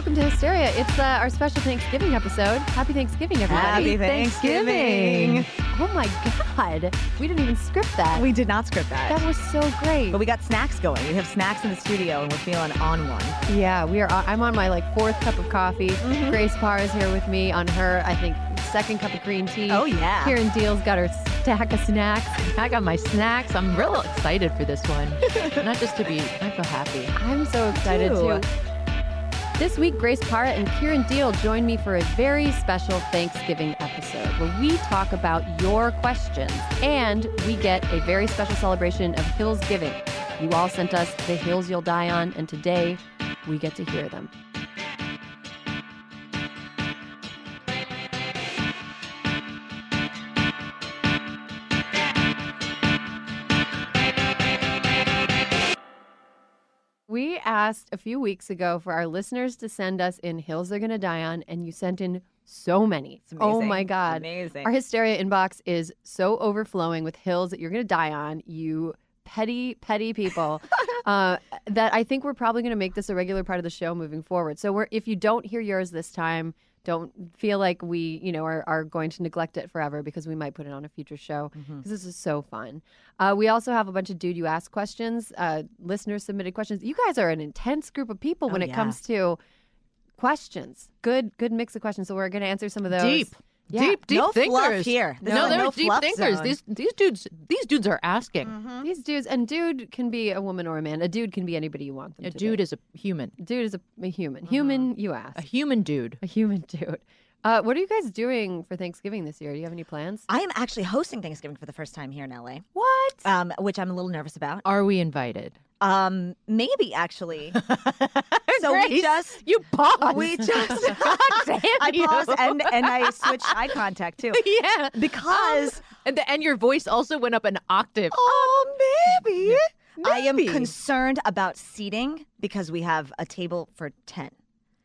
Welcome to Hysteria. It's uh, our special Thanksgiving episode. Happy Thanksgiving, everybody. Happy Thanksgiving. Oh my God. We didn't even script that. We did not script that. that was so great. but we got snacks going. We have snacks in the studio and we're feeling on one. yeah, we are. I'm on my like fourth cup of coffee. Mm-hmm. Grace Parra is here with me on her, I think, second cup of green tea. Oh, yeah. Kiran Deol's got her stack of snacks. I got my snacks. I'm real excited for this one. Not just to be, I feel happy. I'm so excited too. too. This week, Grace Parra and Kiran Deol join me for a very special Thanksgiving episode where we talk about your questions and we get a very special celebration of Hills Giving. You all sent us the hills you'll die on, and today we get to hear them. Asked a few weeks ago for our listeners to send us in hills they're going to die on, and you sent in so many. It's Oh my God. amazing. Our hysteria inbox is so overflowing with hills that you're going to die on, you petty, petty people, uh, that I think we're probably going to make this a regular part of the show moving forward. So we're, if you don't hear yours this time, don't feel like we, you know, are, are going to neglect it forever because we might put it on a future show because Mm-hmm. this is so fun. Uh, we also have a bunch of dude you ask questions, uh, listeners submitted questions. You guys are an intense group of people when Oh, it yeah. comes to questions. Good, good mix of questions. So we're going to answer some of those. Deep. Yeah. Deep, deep No thinkers. fluff here. This no, is they're no deep thinkers. zone. These these dudes these dudes are asking. Mm-hmm. These dudes, and dude can be a woman or a man. A dude can be anybody you want them A to dude be. is a human. dude is a, a human. Human, you ask. A human dude. A human dude. Uh, what are you guys doing for Thanksgiving this year? Do you have any plans? I am actually hosting Thanksgiving for the first time here in LA, What? um, which I'm a little nervous about. Are we invited? Um, maybe actually. so we just you paused. we just I you. paused and and I switched eye contact too yeah. because And, the, and your voice also went up an octave. oh maybe I am concerned about seating because we have a table for ten.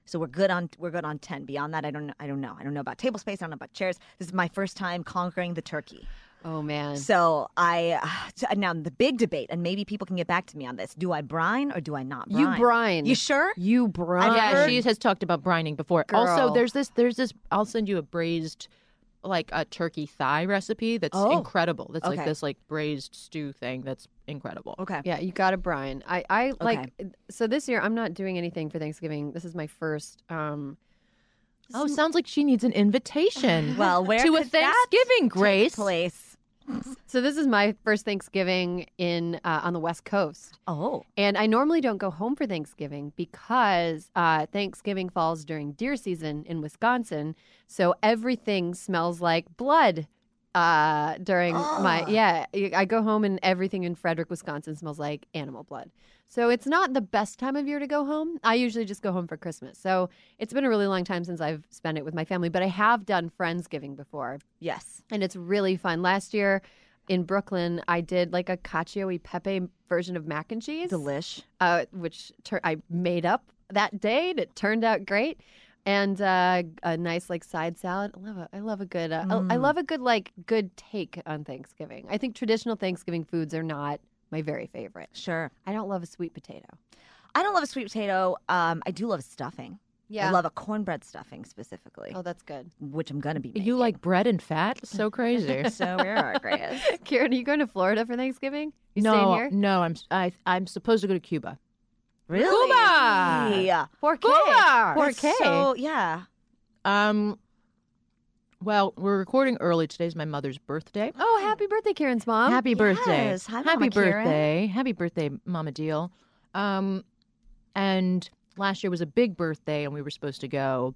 So we're good on we're good on ten. Beyond that, I don't know. I don't know. I don't know about table space. I don't know about chairs. This is my first time conquering the turkey. Oh man. So I so now the big debate, and maybe people can get back to me on this: Do I brine or do I not brine? You brine. You sure? You brine. yeah, heard- she has talked about brining before. Girl. Also, there's this there's this I'll send you a braised like a turkey thigh recipe that's Oh. incredible. That's like this like braised stew thing that's incredible. Okay. Yeah, you got to brine. I, I like. So this year, I'm not doing anything for Thanksgiving. This is my first. Um, Oh, sounds like she needs an invitation. Well, where to a could that Thanksgiving, take Grace. place? So this is my first Thanksgiving in uh, on the West Coast. Oh, And I normally don't go home for Thanksgiving because uh, Thanksgiving falls during deer season in Wisconsin. So everything smells like blood uh, during my, yeah, I go home and everything in Frederic, Wisconsin smells like animal blood. So it's not the best time of year to go home. I usually just go home for Christmas. So it's been a really long time since I've spent it with my family, but I have done Friendsgiving before yes. and it's really fun. Last year in Brooklyn, I did like a cacio e pepe version of mac and cheese, Delish. uh, which tur- I made up that day. And it turned out great, and uh, a nice like side salad. I love a, I love a good. Uh, I- I Mm. love a good like good take on Thanksgiving. I think traditional Thanksgiving foods are not my very favorite. Sure. I don't love a sweet potato. I don't love a sweet potato. Um, I do love stuffing. Yeah. I love a cornbread stuffing specifically, Oh, that's good. which I'm gonna be. Making. You like bread and fat? So crazy. So we are, Grace. Kiran, are you going to Florida for Thanksgiving? You no, staying here? no, I'm I, I'm supposed to go to Cuba. Really? Cuba! Yeah. 4K. Cuba! 4K. So yeah. Um, Well, we're recording early. Today's my mother's birthday. Oh, happy birthday, Kiran's mom. Happy birthday. Yes. Hi, Happy Mama Kiran. birthday. Happy birthday, Mama Deol. Um, and last year was a big birthday, and we were supposed to go,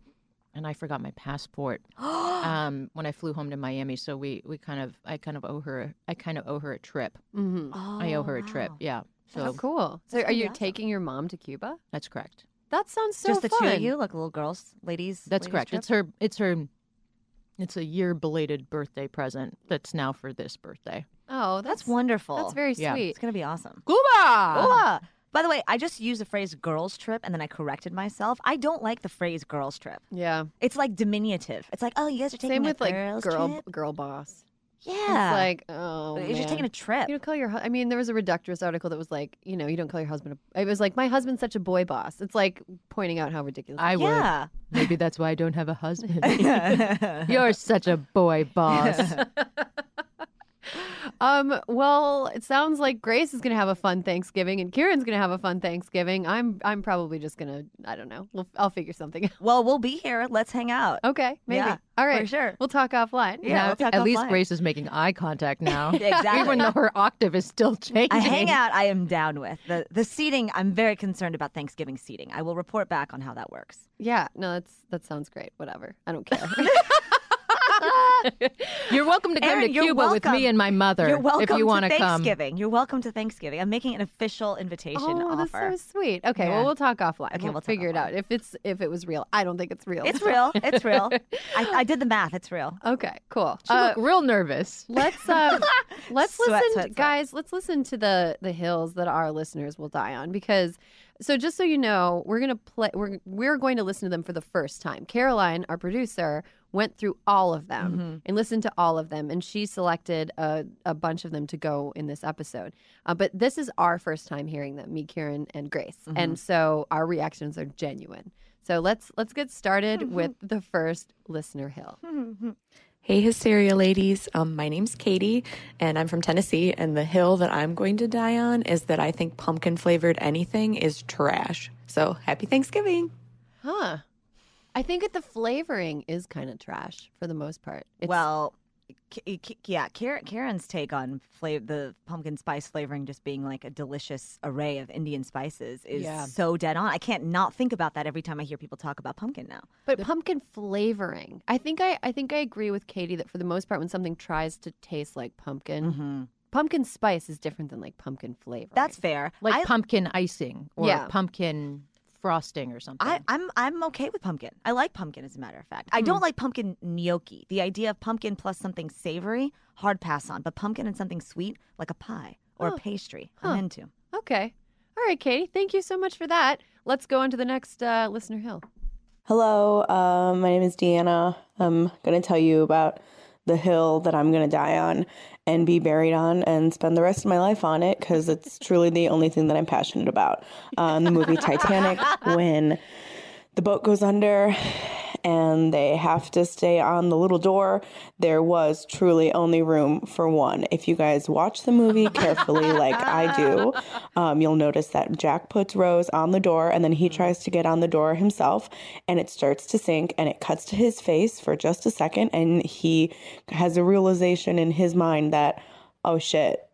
and I forgot my passport um, when I flew home to Miami. So we, we kind of, I kind of owe her, I kind of owe her a trip. hmm I owe her a trip. wow. Yeah. So Oh, cool. So, That's are you awesome. taking your mom to Cuba? that's correct. That sounds so Just the fun. two of you, like little girls, ladies. That's ladies correct. trip? It's her, it's her, it's a year belated birthday present that's now for this birthday. Oh, That's that's wonderful. That's very Yeah. sweet. It's gonna be awesome. Cuba! Ola! By the way, I just used the phrase "girls trip" and then I corrected myself. I don't like the phrase "girls trip." Yeah. It's like diminutive. It's like, oh, you guys are taking Same a with like girls girl trip? girl boss. Yeah, It's like, oh, you're just man. taking a trip. You don't call your. hu- I mean, there was a reductress article that was like, you know, you don't call your husband. A, it was like, my husband's such a boy boss. It's like pointing out how ridiculous. I would. Maybe that's why I don't have a husband. You're such a boy boss. Um. Well, it sounds like Grace is gonna have a fun Thanksgiving, and Kiran's gonna have a fun Thanksgiving. I'm. I'm probably just gonna. I don't know. We'll, I'll figure something out. well, we'll be here. Let's hang out. Okay. Maybe. Yeah, All right. for sure. We'll talk offline. Yeah, Now, we'll talk at least offline. Grace is making eye contact now. Exactly. Even though her octave is still changing. A hangout, I am down with the the seating. I'm very concerned about Thanksgiving seating. I will report back on how that works. Yeah. No, that's that sounds great. Whatever. I don't care. You're welcome to come Erin, to Cuba with me and my mother You're welcome if you want to to come. Thanksgiving. You're welcome to Thanksgiving. I'm making an official invitation oh, offer. that's so sweet. Okay. Yeah. Well, we'll talk offline. Okay, we'll, we'll figure it out. If it's if it was real, I don't think it's real. It's real. It's real. I, I did the math. It's real. Okay. Cool. She Uh, real nervous. let's um, let's Sweat, listen, sweat, sweat. guys. Let's listen to the the hills that our listeners will die on because. So just so you know, we're gonna play. We're we're going to listen to them for the first time. Caroline, our producer, went through all of them Mm-hmm. and listened to all of them, and she selected a, a bunch of them to go in this episode. Uh, but this is our first time hearing them, me, Kiran, and Grace, Mm-hmm. and so our reactions are genuine. So let's let's get started with the first listener hill. Hey, Hysteria ladies. Um, my name's Katie, and I'm from Tennessee. And the hill that I'm going to die on is that I think pumpkin flavored anything is trash. So happy Thanksgiving. Huh. I think that the flavoring is kind of trash for the most part. It's, well, K- K- yeah, Kiran, Kiran's take on flavor, the pumpkin spice flavoring just being like a delicious array of Indian spices is Yeah. so dead on. I can't not think about that every time I hear people talk about pumpkin now. but pumpkin flavoring. I think I, I think I agree with Katie that for the most part, when something tries to taste like pumpkin, Mm-hmm. pumpkin spice is different than like pumpkin flavor. That's fair. Like I, pumpkin icing or Yeah. pumpkin frosting or something. I, I'm I'm okay with pumpkin. I like pumpkin as a matter of fact. I Hmm. don't like pumpkin gnocchi. The idea of pumpkin plus something savory, hard pass on. But pumpkin and something sweet, like a pie or Huh. a pastry, Huh. I'm into. okay. All right, Katie. Thank you so much for that. Let's go on to the next uh, listener hill. Hello, uh, my name is Deanna. I'm going to tell you about the hill that I'm going to die on and be buried on and spend the rest of my life on it because it's truly the only thing that I'm passionate about. In the movie Titanic, when the boat goes under and they have to stay on the little door, there was truly only room for one. If you guys watch the movie carefully, like I do, um, you'll notice that Jack puts Rose on the door and then he tries to get on the door himself and it starts to sink and it cuts to his face for just a second and he has a realization in his mind that, oh shit,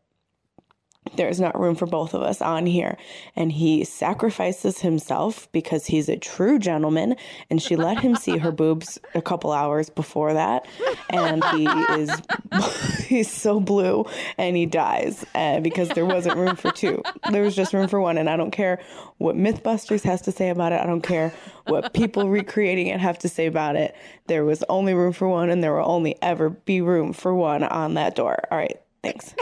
there's not room for both of us on here. And he sacrifices himself because he's a true gentleman. And she let him see her boobs a couple hours before that. And he is, he's so blue and he dies uh, because there wasn't room for two. There was just room for one. And I don't care what Mythbusters has to say about it. I don't care what people recreating it have to say about it. There was only room for one and there will only ever be room for one on that door. All right. Thanks.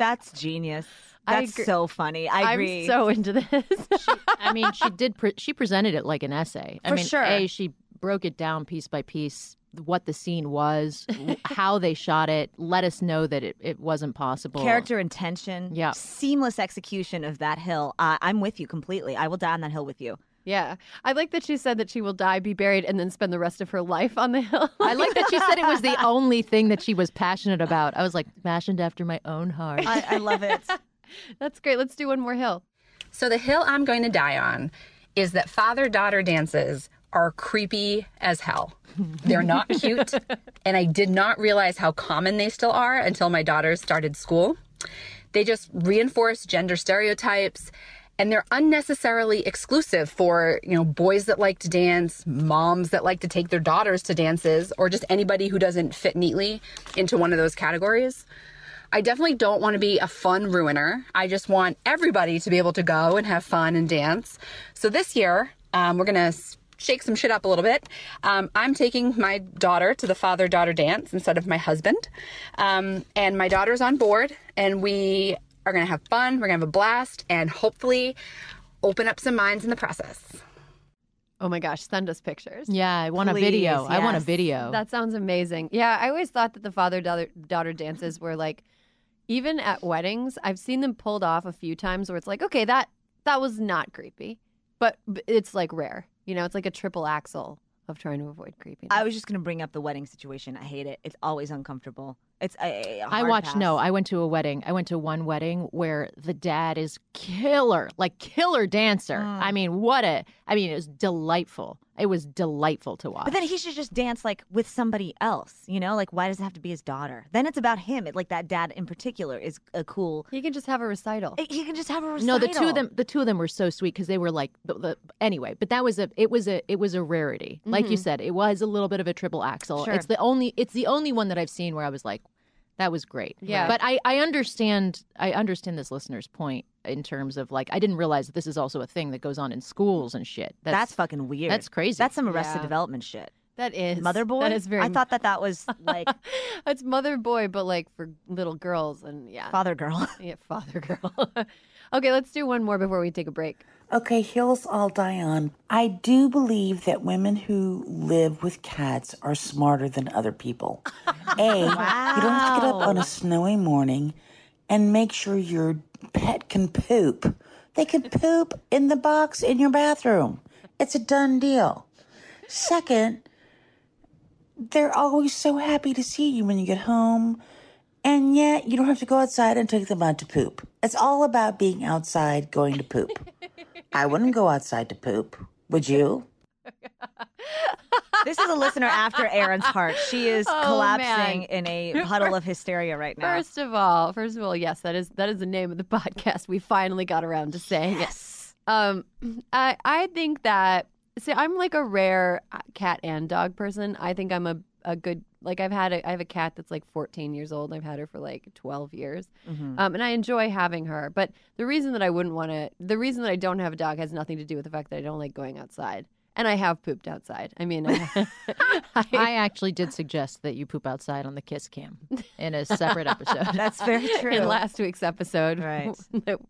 That's genius. That's so funny. I agree. I'm so into this. I mean, she did. Pre- she presented it like an essay. I For mean, sure. A, she broke it down piece by piece, what the scene was, how they shot it, let us know that it, it wasn't possible. Character intention, Yeah. seamless execution of that hill. Uh, I'm with you completely. I will die on that hill with you. Yeah. I like that she said that she will die, be buried, and then spend the rest of her life on the hill. I like that she said it was the only thing that she was passionate about. I was like, fashioned after my own heart. I, I love it. That's great. Let's do one more hill. So the hill I'm going to die on is that father daughter dances are creepy as hell. They're not cute. and I did not realize how common they still are until my daughters started school. They just reinforce gender stereotypes and they're unnecessarily exclusive for, you know, boys that like to dance, moms that like to take their daughters to dances, or just anybody who doesn't fit neatly into one of those categories. I definitely don't want to be a fun ruiner. I just want everybody to be able to go and have fun and dance. So this year, um, we're going to shake some shit up a little bit. Um, I'm taking my daughter to the father daughter dance instead of my husband. Um, and my daughter's on board, and we are going to have fun. We're going to have a blast and hopefully open up some minds in the process. Oh my gosh, send us pictures. Yeah, I want a video. Please, I want a video. That sounds amazing. Yeah, I always thought that the father daughter daughter dances were like even at weddings, I've seen them pulled off a few times where it's like, okay, that that was not creepy. But it's like rare. You know, it's like a triple axel of trying to avoid creepiness. I was just gonna bring up the wedding situation. I hate it. It's always uncomfortable. It's a, a I hard watched pass. no, I went to a wedding. I went to one wedding where the dad is killer, like killer dancer. Mm. I mean, what a I mean, it was delightful. It was delightful to watch. But then he should just dance like with somebody else, you know? Like why does it have to be his daughter? Then it's about him. It, like that dad in particular is a cool. he can just have a recital. He can just have a recital. no, the two of them, the two of them were so sweet because they were like the, the anyway. But that was a, it was a, it was a rarity. Like you mm-hmm. said, it was a little bit of a triple axel. Sure. It's the only, it's the only one that I've seen where I was like, that was great. Yeah. But I, I understand, I understand this listener's point in terms of like, I didn't realize that this is also a thing that goes on in schools and shit. That's, That's, fucking weird. that's crazy. That's some Arrested Yeah. Development shit. That is Mother boy. That is very. I thought that that was like it's mother boy, but like for little girls and yeah, father girl. yeah, father girl. okay, let's do one more before we take a break. Okay, hills I'll die on. I do believe that women who live with cats are smarter than other people. A, you don't have to get up on a snowy morning and make sure your pet can poop. They can poop in the box in your bathroom. It's a done deal. Second, they're always so happy to see you when you get home. And yet, you don't have to go outside and take them out to poop. It's all about being outside going to poop. I wouldn't go outside to poop. Would you? this is a listener after Erin's heart. She is Oh, collapsing man. in a puddle of hysteria right now. First of all, first of all, yes, that is that is the name of the podcast. We finally got around to saying it. Um, I I think that see, I'm like a rare cat and dog person. I think I'm a a good like I've had a I have a cat that's like 14 years old. I've had her for like 12 years, Mhm. um, and I enjoy having her. But the reason that I wouldn't want to, the reason that I don't have a dog has nothing to do with the fact that I don't like going outside. And I have pooped outside. I mean, I, I actually did suggest that you poop outside on the kiss cam in a separate episode. That's very true. in last week's episode, Right.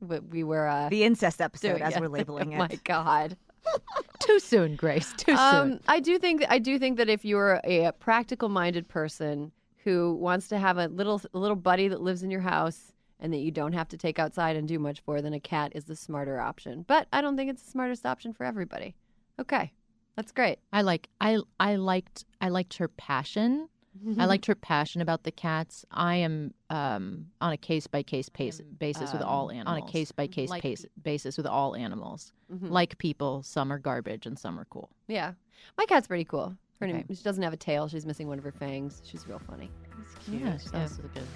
we were uh, the incest episode, doing as it. we're labeling it. Oh it. my God. Too soon, Grace. Too soon. Um, I do think I do think that if you're a practical minded person who wants to have a little a little buddy that lives in your house and that you don't have to take outside and do much for, then a cat is the smarter option. But I don't think it's the smartest option for everybody. Okay, that's great. I like I I liked I liked her passion. I liked her passion about the cats. I am um, on a case by case basis with all um, animals. On a case by case like- basis with all animals. Mhm. Like people, some are garbage and some are cool. Yeah, my cat's pretty cool. Her name, she doesn't have a tail. She's missing one of her fangs. She's real funny. Yeah, sounds like an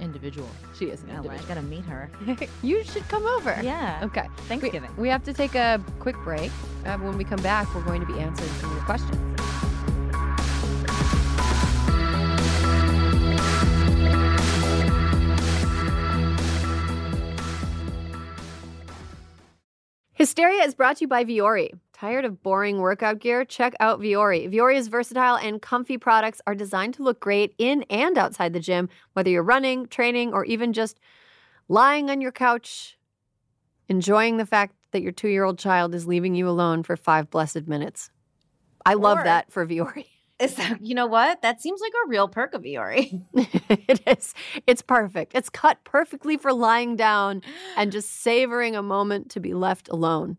individual. She is an Oh, I individual. gotta meet her. you should come over. Yeah. Okay. Thanksgiving. We, we have to take a quick break. Uh, when we come back, we're going to be answering some of your questions. Hysteria is brought to you by Vuori. Tired of boring workout gear? Check out Vuori. Vuori's versatile and comfy products are designed to look great in and outside the gym, whether you're running, training, or even just lying on your couch, enjoying the fact that your two year old child is leaving you alone for five blessed minutes. I love Or- that for Vuori. Is that, you know what? That seems like a real perk of Vuori. it is. It's perfect. It's cut perfectly for lying down and just savoring a moment to be left alone.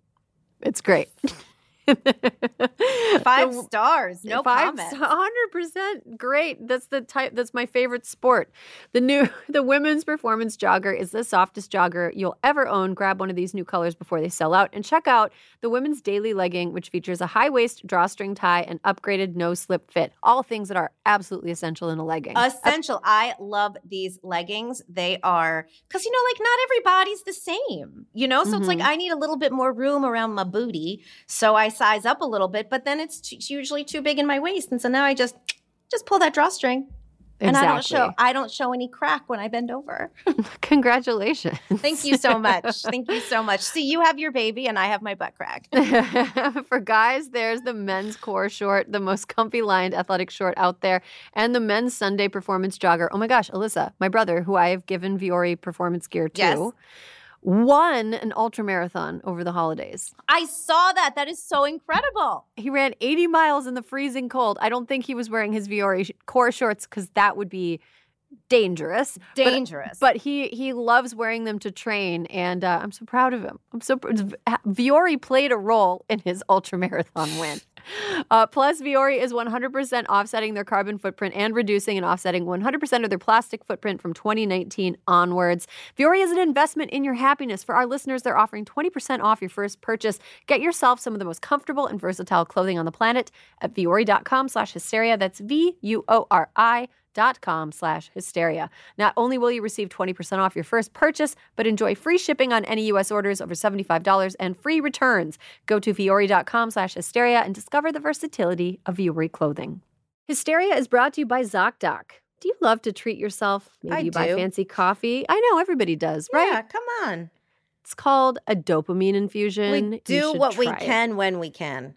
It's great. Five stars, no Five comment. hundred percent great. That's the type. That's my favorite sport. The new the women's performance jogger is the softest jogger you'll ever own. Grab one of these new colors before they sell out, and check out the women's daily legging, which features a high waist drawstring tie and upgraded no slip fit. All things that are absolutely essential in a legging. Essential. I love these leggings. They are because you know, like not everybody's the same. You know, so it's like Mhm. I need a little bit more room around my booty, so I size up a little bit. But then it's t- usually too big in my waist, and so now I just just pull that drawstring, and I don't show I don't show any crack when I bend over. Congratulations. Thank you so much. Thank you so much. See, you have your baby, and I have my butt crack. For guys, there's the men's core short, the most comfy lined athletic short out there, and the men's Sunday performance jogger. Oh my gosh, Alyssa, my brother, who I have given Vuori performance gear to, Yes. Won an ultra marathon over the holidays. I saw that. That is so incredible. He ran 80 miles in the freezing cold. I don't think he was wearing his Vuori core shorts because that would be dangerous. But- Dangerous. But he he loves wearing them to train, and uh, I'm so proud of him. I'm so pr- Vuori played a role in his ultra marathon win. Uh, plus, Vuori is 100% offsetting their carbon footprint and reducing and offsetting 100% of their plastic footprint from 2019 onwards. Vuori is an investment in your happiness. For our listeners, they're offering 20% off your first purchase. Get yourself some of the most comfortable and versatile clothing on the planet at vuori.com slash hysteria. That's V-U-O-R-I dot com slash hysteria. Not only will you receive 20% off your first purchase, but enjoy free shipping on any U.S. orders over $75 and free returns. Go to vuori.com slash hysteria and discover the versatility of Vuori clothing. Hysteria is brought to you by ZocDoc. Do you love to treat yourself? Maybe I you buy fancy coffee. I know everybody does, right? Yeah, come on. It's called a dopamine infusion. We do what we try it. can when we can.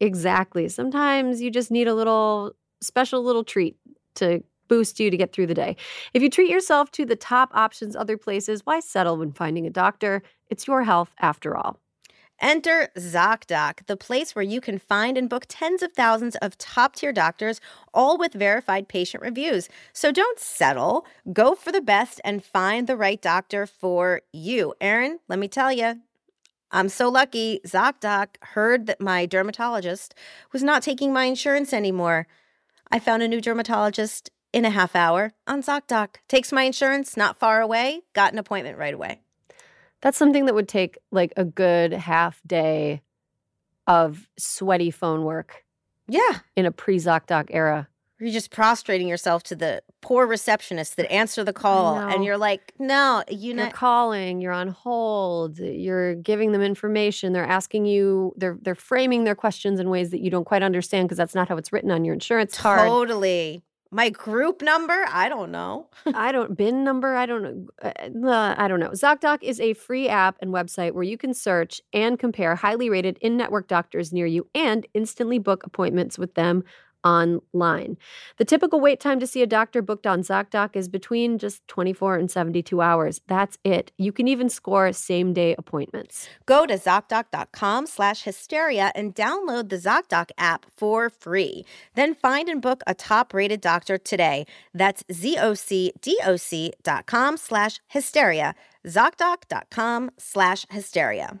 Exactly. Sometimes you just need a little special little treat to boost you to get through the day. If you treat yourself to the top options other places, why settle when finding a doctor? It's your health after all. Enter ZocDoc, the place where you can find and book tens of thousands of top tier doctors, all with verified patient reviews. So don't settle. Go for the best and find the right doctor for you. Erin, let me tell you, I'm so lucky. ZocDoc heard that my dermatologist was not taking my insurance anymore. I found a new dermatologist in a half hour on ZocDoc. Takes my insurance, not far away, got an appointment right away. That's something that would take like a good half day of sweaty phone work Yeah. in a pre ZocDoc era. You're just prostrating yourself to the poor receptionists that answer the call, and you're like, "No, you You're know." calling, you're on hold, you're giving them information, they're asking you, they're they're framing their questions in ways that you don't quite understand because that's not how it's written on your insurance card. Totally. My group number? I don't know. I don't bin number. I don't know. Uh, I don't know. ZocDoc is a free app and website where you can search and compare highly rated in-network doctors near you and instantly book appointments with them online. The typical wait time to see a doctor booked on ZocDoc is between just 24 and 72 hours. That's it. You can even score same-day appointments. Go to ZocDoc.com slash hysteria and download the ZocDoc app for free. Then find and book a top-rated doctor today. That's ZocDoc.com slash hysteria. ZocDoc.com slash hysteria.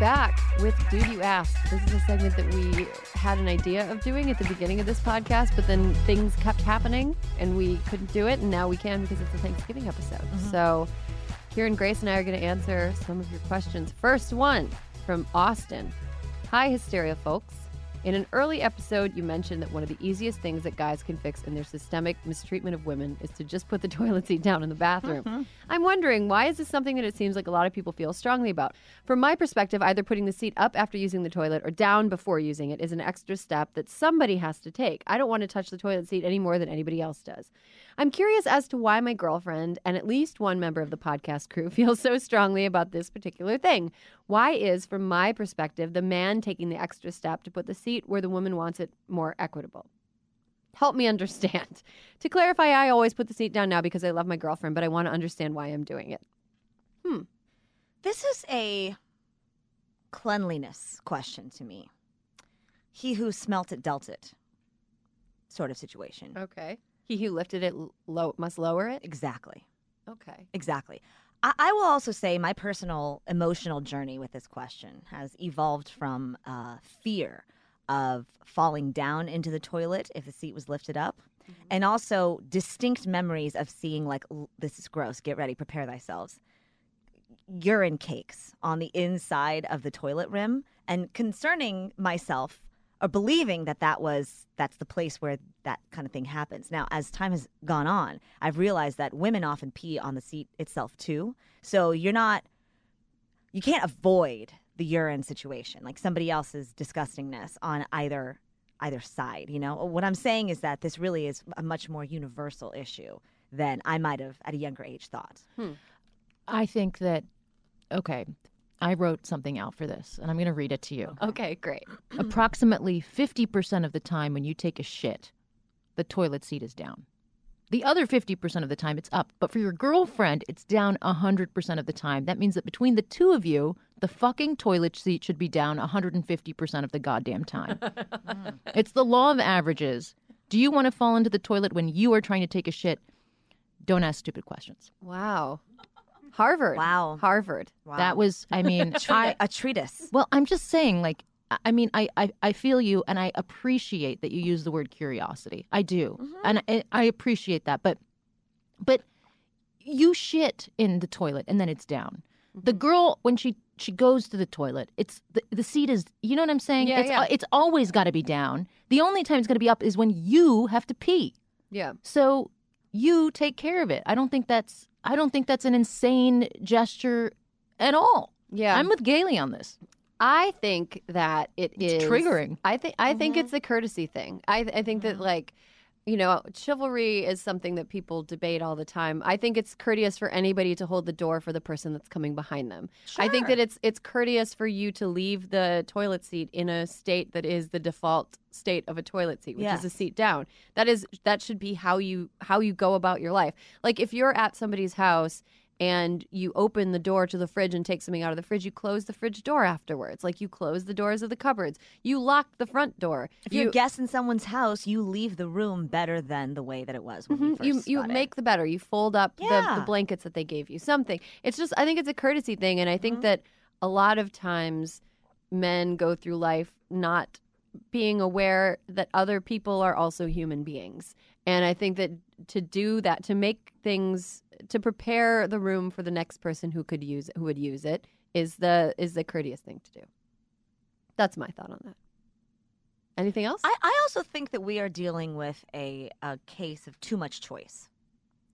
Back with Dude You Ask. This is a segment that we had an idea of doing at the beginning of this podcast, but then things kept happening and we couldn't do it, and now we can because it's a Thanksgiving episode. Mm-hmm. So, Kiran, Grace, and I are going to answer some of your questions. First one from Austin Hi, Hysteria folks. In an early episode, you mentioned that one of the easiest things that guys can fix in their systemic mistreatment of women is to just put the toilet seat down in the bathroom. Mm-hmm. I'm wondering, why is this something that it seems like a lot of people feel strongly about? From my perspective, either putting the seat up after using the toilet or down before using it is an extra step that somebody has to take. I don't want to touch the toilet seat any more than anybody else does. I'm curious as to why my girlfriend and at least one member of the podcast crew feel so strongly about this particular thing. Why is, from my perspective, the man taking the extra step to put the seat where the woman wants it more equitable? Help me understand. to clarify, I always put the seat down now because I love my girlfriend, but I want to understand why I'm doing it. Hmm. This is a cleanliness question to me. He who smelt it dealt it sort of situation. Okay. He who lifted it low must lower it? Exactly. Okay. Exactly. I, I will also say my personal emotional journey with this question has evolved from uh, fear of falling down into the toilet if the seat was lifted up, and also distinct memories of seeing, like, this is gross, get ready, prepare thyself, urine cakes on the inside of the toilet rim, and concerning myself or believing that that was that's the place where that kind of thing happens. Now, as time has gone on, I've realized that women often pee on the seat itself too. So you're not you can't avoid the urine situation, like somebody else's disgustingness on either either side, you know? What I'm saying is that this really is a much more universal issue than I might have at a younger age thought. Hmm. I think that, okay, I wrote something out for this, and I'm going to read it to you. Okay, great. Approximately 50% of the time when you take a shit, the toilet seat is down. The other 50% of the time, it's up. But for your girlfriend, it's down 100% of the time. That means that between the two of you, the fucking toilet seat should be down 150% of the goddamn time. it's the law of averages. Do you want to fall into the toilet when you are trying to take a shit? Don't ask stupid questions. Wow. Harvard. Wow. Harvard. Wow. That was, I mean, I, a treatise. well, I'm just saying, like, I- mean, I, I, I feel you and I appreciate that you use the word curiosity. I do. Mm-hmm. And I, I appreciate that. But, but you shit in the toilet and then it's down. Mm-hmm. The girl, when she, she goes to the toilet, it's the, the seat is, you know what I'm saying? Yeah, it's, yeah. it's always got to be down. The only time it's going to be up is when you have to pee. Yeah. So you take care of it. I don't think that's, I don't think that's an insane gesture at all. Yeah. I'm with Gailey on this. I think that it It's is- triggering. I think I think mm-hmm. it's the courtesy thing. I I think that like you know, chivalry is something that people debate all the time. I think it's courteous for anybody to hold the door for the person that's coming behind them. Sure. I think that it's it's courteous for you to leave the toilet seat in a state that is the default state of a toilet seat, which is a seat down. That is that should be how you how you go about your life. Like if you're at somebody's house and you open the door to the fridge and take something out of the fridge, you close the fridge door afterwards. Like you close the doors of the cupboards. You lock the front door. If you you're a guest in someone's house, you leave the room better than the way that it was when you mm-hmm. you, you make the better. You fold up the, the blankets that they gave you. Something. It's just I think it's a courtesy thing, and I think mm-hmm. that a lot of times men go through life not being aware that other people are also human beings. And I think that to do that, to make things, to prepare the room for the next person who could use it, who would use it, is the is the courteous thing to do. That's my thought on that. Anything else? I, I also think that we are dealing with a, a case of too much choice.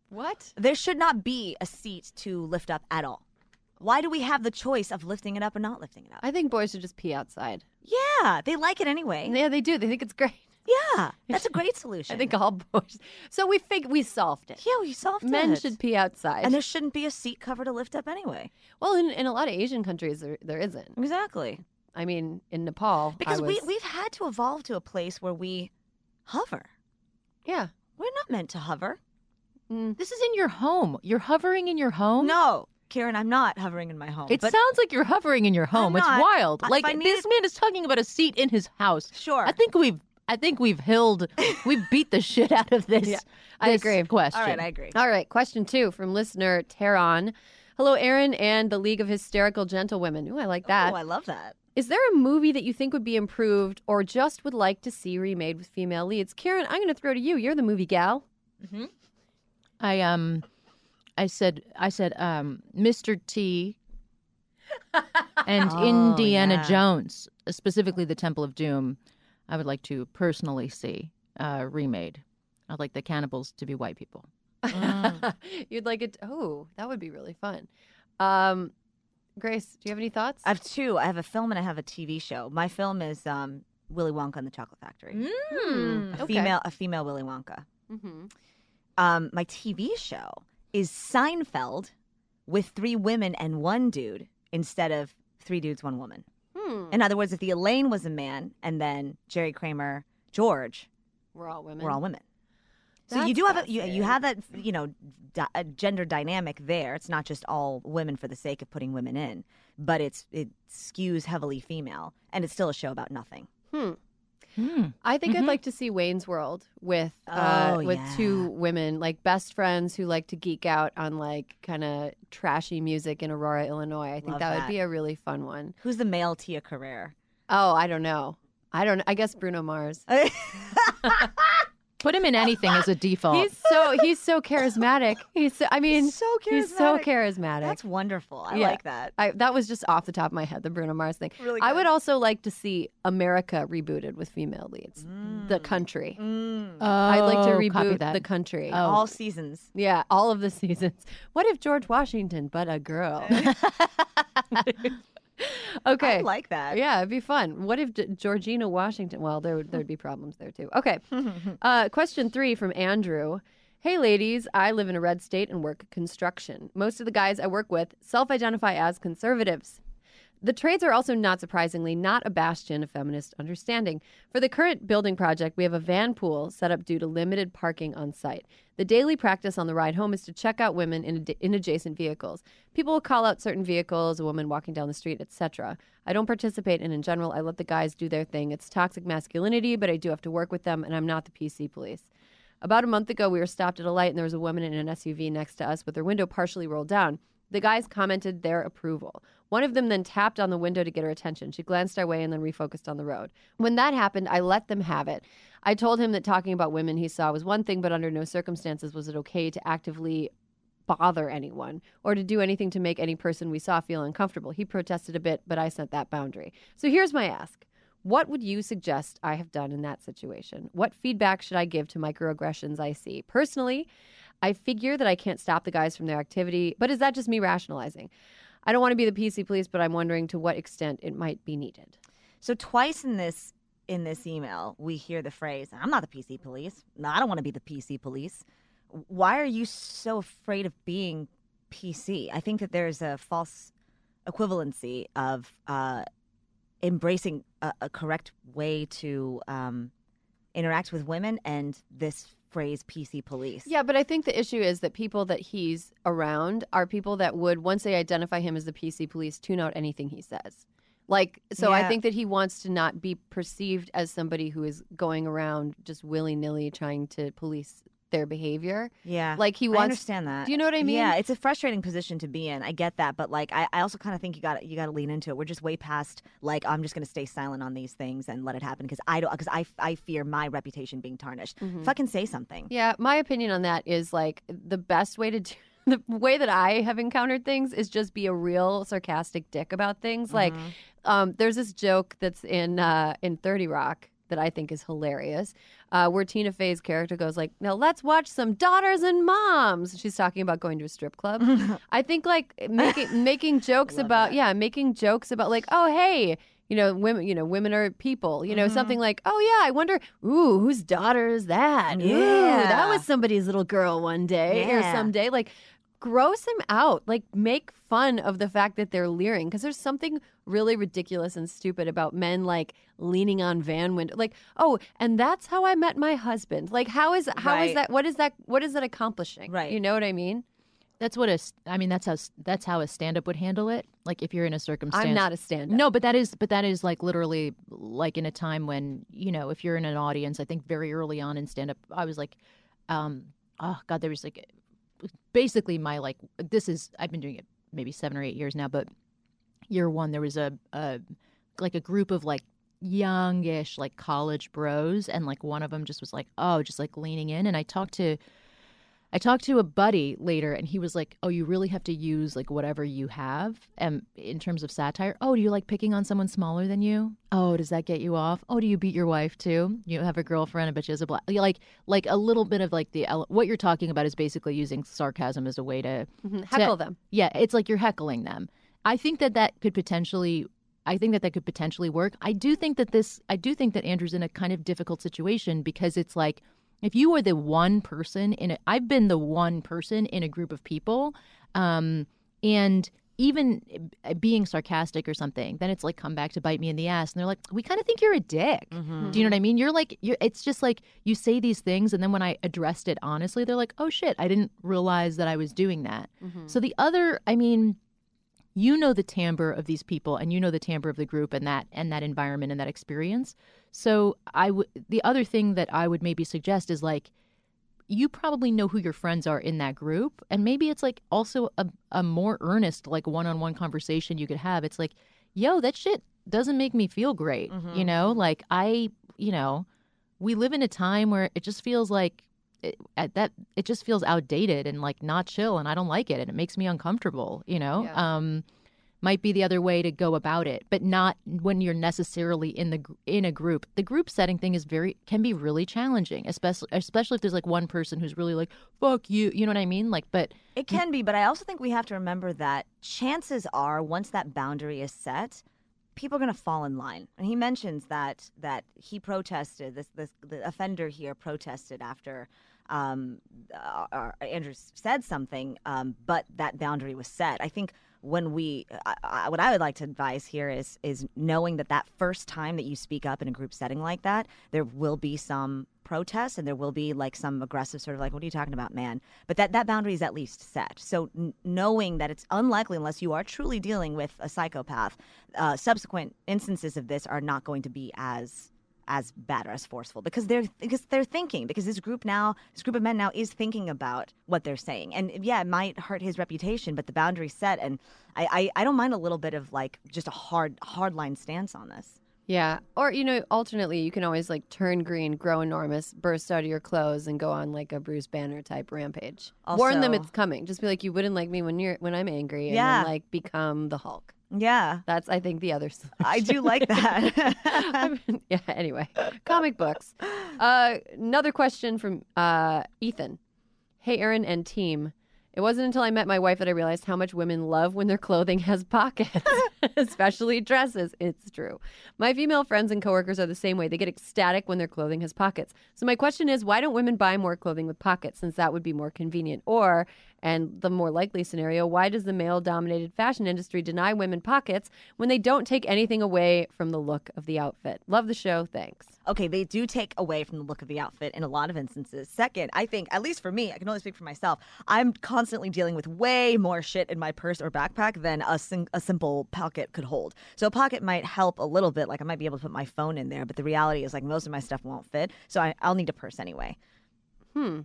what? There should not be a seat to lift up at all. Why do we have the choice of lifting it up or not lifting it up? I think boys should just pee outside. yeah, they like it anyway. Yeah, they do. They think it's great. Yeah, that's a great solution. I think all boys. So we fig we solved it. yeah, we solved Men it. Men should pee outside. and there shouldn't be a seat cover to lift up anyway. well, in, in a lot of Asian countries, there, there isn't. Exactly. I mean, in Nepal, Because we was- we've had to evolve to a place where we hover. yeah. We're not meant to hover. Mm. This is in your home. You're hovering in your home. No, Kiran, I'm not hovering in my home. It sounds like you're hovering in your home. It's wild. Like I this man is talking about a seat in his house. Sure. I think we've I think we've hilled we've beat the shit out of this. Yeah, I this agree. Question. all right, I agree. All right. Question two from listener Teron. Hello, Erin and the League of Hysterical Gentlewomen. Ooh, I like that. Oh, I love that. Is there a movie that you think would be improved or just would like to see remade with female leads? Kiran, I'm going to throw to you. You're the movie gal. I um I said I said um Mr. T and Oh, Indiana yeah. Jones, specifically the Temple of Doom. I would like to personally see uh, remade. I'd like the cannibals to be white people. You'd like it. Oh, that would be really fun. Um, Grace, do you have any thoughts? I have two. I have a film and I have a TV show. My film is um, Willy Wonka and the Chocolate Factory. Mm, A okay. female, a female Willy Wonka. Mhm. Um, my TV show is Seinfeld with three women and one dude instead of three dudes, one woman. Hmm. In other words, if the Elaine was a man and then Jerry Kramer, George We're all women. We're all women. So you do have a, you, you have that you know di- a gender dynamic there. It's not just all women for the sake of putting women in, but it's it skews heavily female, and it's still a show about nothing. Hmm. Hmm. I think I'd Mhm. like to see Wayne's World with uh, Oh, with yeah. two women, like best friends who like to geek out on like kind of trashy music in Aurora, Illinois. I think that, that. would be a really fun one. Who's the male Tia Carrere? Oh, I don't know. I don't. I guess Bruno Mars. Put him in anything as a default. He's so he's so charismatic. He's so, I mean so he's so charismatic. charismatic. That's wonderful. I Yeah. like that. I, that was just off the top of my head, the Bruno Mars thing. Really I would also like to see America rebooted with female leads. The country. Mm. I'd like to Oh, copy reboot that. the country. Oh. All seasons. Yeah, all of the seasons. What if George Washington, but a girl? okay. I like that. yeah, it'd be fun. What if D- Georgina Washington? Well, there would there'd be problems there too. Okay. Uh, question three from Andrew. Hey, ladies, I live in a red state and work construction. Most of the guys I work with self identify as conservatives. The trades are also not surprisingly not a bastion of feminist understanding. For the current building project, we have a van pool set up due to limited parking on site. The daily practice on the ride home is to check out women in, ad- in adjacent vehicles. People will call out certain vehicles, a woman walking down the street, etc. I don't participate, and in general, I let the guys do their thing. It's toxic masculinity, but I do have to work with them, and I'm not the PC police. About a month ago, we were stopped at a light, and there was a woman in an SUV next to us with her window partially rolled down. The guys commented their approval. One of them then tapped on the window to get her attention. She glanced our way and then refocused on the road. When that happened, I let them have it. I told him that talking about women he saw was one thing, but under no circumstances was it okay to actively bother anyone or to do anything to make any person we saw feel uncomfortable. He protested a bit, but I set that boundary. So here's my ask. What would you suggest I have done in that situation? What feedback should I give to microaggressions I see? Personally, I figure that I can't stop the guys from their activity, but is that just me rationalizing? I don't want to be the PC police, but I'm wondering to what extent it might be needed. So twice in this in this email, we hear the phrase, "I'm not the PC police. No, I don't want to be the PC police." Why are you so afraid of being PC? I think that there's a false equivalency of uh, embracing a, a correct way to um, interact with women and this phrase "PC police." Yeah, but I think the issue is that people that he's around are people that would, once they identify him as the PC police, tune out anything he says. Like, so I think that he wants to not be perceived as somebody who is going around just willy nilly trying to police their behavior. Yeah. Like he I understand that. Do you know what I mean? Yeah, it's a frustrating position to be in. I get that, but like, I, I also kind of think you got you got to lean into it. We're just way past like I'm just going to stay silent on these things and let it happen because I don't because I I fear my reputation being tarnished. Mhm. Fucking say something. Yeah, my opinion on that is like the best way to do the way that I have encountered things is just be a real sarcastic dick about things. Like, um, there's this joke that's in uh, in Thirty Rock that I think is hilarious, uh, where Tina Fey's character goes like, "Now let's watch some daughters and moms." She's talking about going to a strip club. I think like making making jokes about yeah, making jokes about like, oh hey. You know, women. You know, women are people. You know, something like, "Oh yeah, I wonder, ooh, whose daughter is that? Ooh, that was somebody's little girl one day or someday." Like, gross them out. Like, make fun of the fact that they're leering because there's something really ridiculous and stupid about men like leaning on van window. Like, oh, and that's how I met my husband. Like, how is how is Right. that? What is that? What is that accomplishing? Right. You know what I mean? That's what a. s- I mean, that's how that's how a stand-up would handle it. Like if you're in a circumstance. I'm not a stand. Up. No, but that is but that is like literally like in a time when you know if you're in an audience. I think very early on in stand-up, I was like, um, oh god, there was like basically my like this is I've been doing it maybe seven or eight years now, but year one there was a, a like a group of like youngish like college bros and like one of them just was like oh just like leaning in and i talked to I talked to a buddy later, and he was like, "Oh, you really have to use like whatever you have, and in terms of satire. Oh, do you like picking on someone smaller than you? Oh, does that get you off? Oh, do you beat your wife too? You have a girlfriend, but she has a black like like a little bit of like the what you're talking about is basically using sarcasm as a way to Mhm. Heckle them. yeah, it's like you're heckling them. I think that that could potentially. I think that that could potentially work. I do think that this. I do think that Andrew's in a kind of difficult situation because it's like if you are the one person in a. I've been the one person in a group of people, um, and even being sarcastic or something, then it's like come back to bite me in the ass, and they're like, "We kind of think you're a dick." Mm-hmm. Do you know what I mean? You're like, you're, it's just like you say these things, and then when I addressed it honestly, they're like, "Oh shit, I didn't realize that I was doing that." Mm-hmm. So the other, I mean, you know the timbre of these people, and you know the timbre of the group, and that and that environment and that experience. So I would, the other thing that I would maybe suggest is like, you probably know who your friends are in that group, and maybe it's like also a a more earnest like one on one conversation you could have. It's like, yo, that shit doesn't make me feel great, you mm-hmm. know. Like I, you know, we live in a time where it just feels like it, at that it just feels outdated and like not chill and I don't like it and it makes me uncomfortable, you know? Yeah. Um might be the other way to go about it, but not when you're necessarily in the in a group. The group setting thing is very can be really challenging, especially especially if there's like one person who's really like fuck you, you know what I mean? Like but It can be, but I also think we have to remember that chances are, once that boundary is set, people are going to fall in line. And he mentions that that he protested. This this the offender here protested after um, uh, uh, Andrew said something, um, but that boundary was set. I think when we, I, I, what I would like to advise here is is knowing that that first time that you speak up in a group setting like that, there will be some protests and there will be like some aggressive sort of like, what are you talking about, man? But that that boundary is at least set. So n- knowing that it's unlikely unless you are truly dealing with a psychopath, uh, subsequent instances of this are not going to be as as bad or as forceful because they're because they're thinking because this group now this group of men now is thinking about what they're saying and yeah it might hurt his reputation but the boundary's set and I, I I don't mind a little bit of like just a hard hard line stance on this Yeah. Or, you know, alternately, you can always like turn green, grow enormous, burst out of your clothes, and go on like a Bruce Banner type rampage. Warn them it's coming. Just be like, you wouldn't like me when you're when I'm angry, and Yeah. then like become the Hulk. yeah That's I think the other solution. I do like that I mean, yeah. Anyway, comic books. Uh, another question from uh, Ethan. Hey, Erin and team. It wasn't until I met my wife that I realized how much women love when their clothing has pockets, especially dresses. It's true. My female friends and coworkers are the same way. They get ecstatic when their clothing has pockets. So my question is, why don't women buy more clothing with pockets since that would be more convenient? Or, and the more likely scenario, why does the male-dominated fashion industry deny women pockets when they don't take anything away from the look of the outfit? Love the show. Thanks. okay, they do take away from the look of the outfit in a lot of instances. Second, I think, at least for me, I can only speak for myself, I'm constantly dealing with way more shit in my purse or backpack than a, sim- a simple pocket could hold. So a pocket might help a little bit, like I might be able to put my phone in there, but the reality is, like, most of my stuff won't fit. So I, I'll need a purse anyway. Hmm.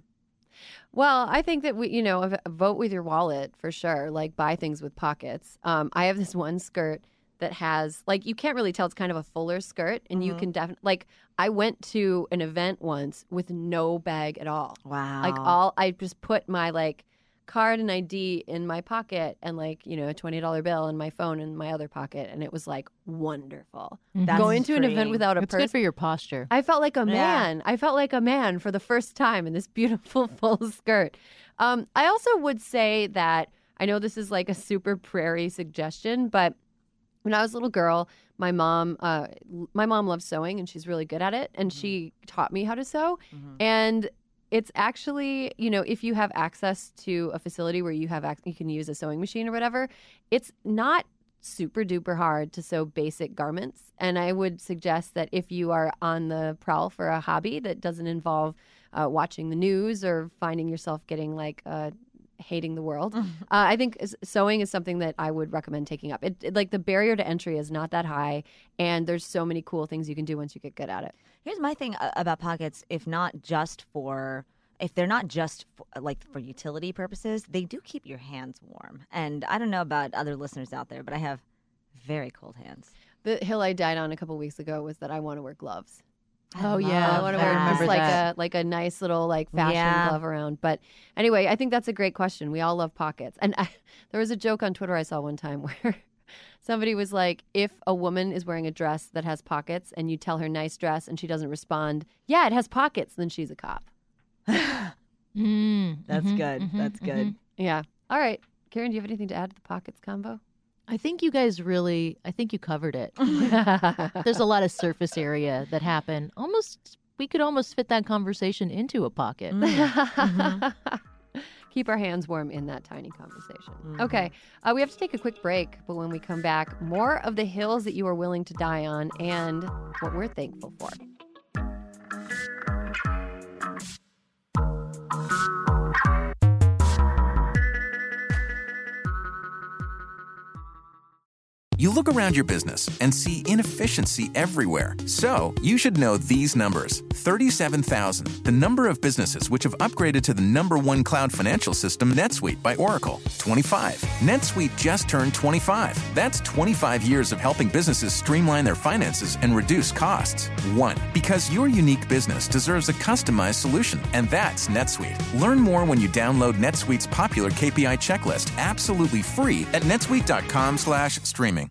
Well, I think that we, you know, vote with your wallet for sure. Like buy things with pockets. Um, I have this one skirt that has like you can't really tell it's kind of a fuller skirt, and you can definitely like. I went to an event once with no bag at all. Wow. Like all I just put my like card and ID in my pocket and like you know a twenty dollar bill and my phone in my other pocket, and it was like wonderful. That's Going to an event without a it's purse. good for your posture. I felt like a Yeah. man. I felt like a man for the first time in this beautiful full skirt. Um, I also would say that I know this is like a super prairie suggestion, but when I was a little girl, my mom, uh, l- my mom loves sewing and she's really good at it, and she taught me how to sew. And it's actually, you know, if you have access to a facility where you have ac- you can use a sewing machine or whatever, it's not super duper hard to sew basic garments. And I would suggest that if you are on the prowl for a hobby that doesn't involve uh, watching the news or finding yourself getting like uh, hating the world, uh, I think sewing is something that I would recommend taking up. It, it- like the barrier to entry is not that high, and there's so many cool things you can do once you get good at it. Here's my thing uh, about pockets. If not just for, if they're not just for, like for utility purposes, they do keep your hands warm. And I don't know about other listeners out there, but I have very cold hands. The hill I died on a couple weeks ago was that I want to wear gloves. Oh, yeah. I want to I wear remember just like that. a like a nice little like fashion Yeah. glove around. But anyway, I think that's a great question. We all love pockets. And I, there was a joke on Twitter I saw one time where somebody was like, if a woman is wearing a dress that has pockets and you tell her nice dress and she doesn't respond, yeah, it has pockets, then she's a cop. Mm, That's mhm, good. mhm, That's good. mhm. Yeah. All right. Kiran, do you have anything to add to the pockets combo? I think you guys really, I think you covered it. There's a lot of surface area that happened. Almost, we could almost fit that conversation into a pocket. Mm. Mm-hmm. Keep our hands warm in that tiny conversation. Mm-hmm. Okay, uh, we have to take a quick break, but when we come back, more of the hills that you are willing to die on and what we're thankful for. You look around your business and see inefficiency everywhere. So, you should know these numbers 37,000, the number of businesses which have upgraded to the number one cloud financial system, NetSuite by Oracle. 25. NetSuite just turned 25. That's 25 years of helping businesses streamline their finances and reduce costs. 1. Because your unique business deserves a customized solution, and that's NetSuite. Learn more when you download NetSuite's popular KPI checklist absolutely free at netsuite.com/streaming.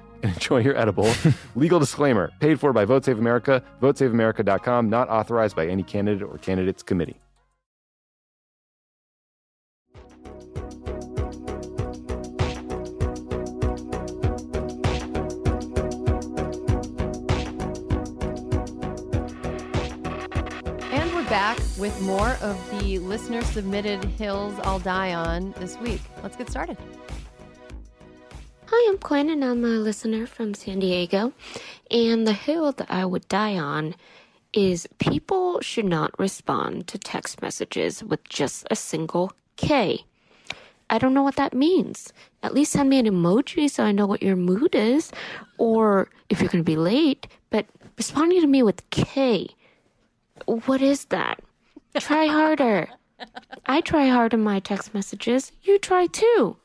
enjoy your edible. Legal disclaimer paid for by Vote Save America, votesaveamerica.com, not authorized by any candidate or candidates committee. And we're back with more of the listener submitted hills I'll die on this week. Let's get started. Hi, I'm Quinn, and I'm a listener from San Diego. And the hill that I would die on is people should not respond to text messages with just a single K. I don't know what that means. At least send me an emoji so I know what your mood is, or if you're going to be late, but responding to me with K. What is that? Try harder. I try hard in my text messages. You try too.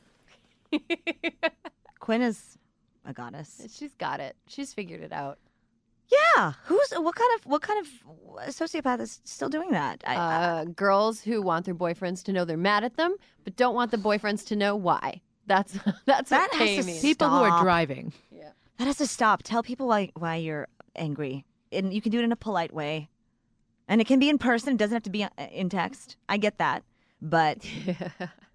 Quinn is a goddess. She's got it. She's figured it out. Yeah. Who's what kind of what kind of sociopath is still doing that? I, Uh, girls who want their boyfriends to know they're mad at them, but don't want the boyfriends to know why. That's that's That what has to means. People who are driving. Yeah, that has to stop. Tell people why why you're angry, and you can do it in a polite way, and it can be in person. It doesn't have to be uh, in text. I get that, but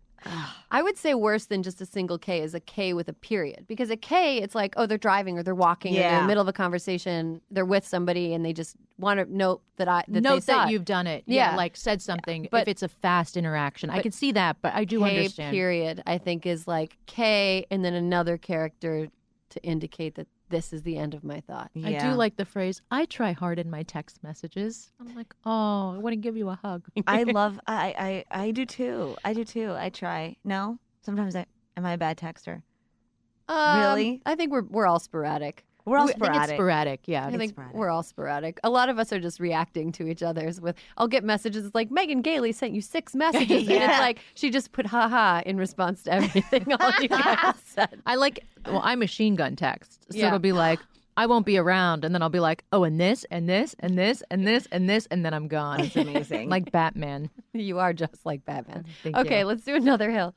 I would say worse than just a single K is a K with a period. Because a K, it's like, oh, they're driving or they're walking or they're in Yeah. the middle of a conversation, they're with somebody and they just want to note that I that they Note saw that it. you've done it. Yeah, Yeah. like said something. But- if it's a fast interaction, I can see that, but I do K understand. period, I think, is like K and then another character to indicate that this is the end of my thought. I do like the phrase, I try hard in my text messages. I'm like, oh, I want to give you a hug. I love. I, I I do too. I do too. I try. No, sometimes I am I a bad texter. Um, Really? I think we're we're all sporadic. We're all I think it's sporadic. sporadic. Yeah. I think we're all sporadic. A lot of us are just reacting to each other's with I'll get messages it's like Megan Gailey sent you six messages. And it's like she just put haha in response to everything all you guys said. I like. Well, I machine gun text, so Yeah. it'll be like. I won't be around, and then I'll be like, "Oh, and this, and this, and this, and this, and this, and then I'm gone." It's amazing. like Batman. You are just like Batman. Thank okay, you. let's do another hill.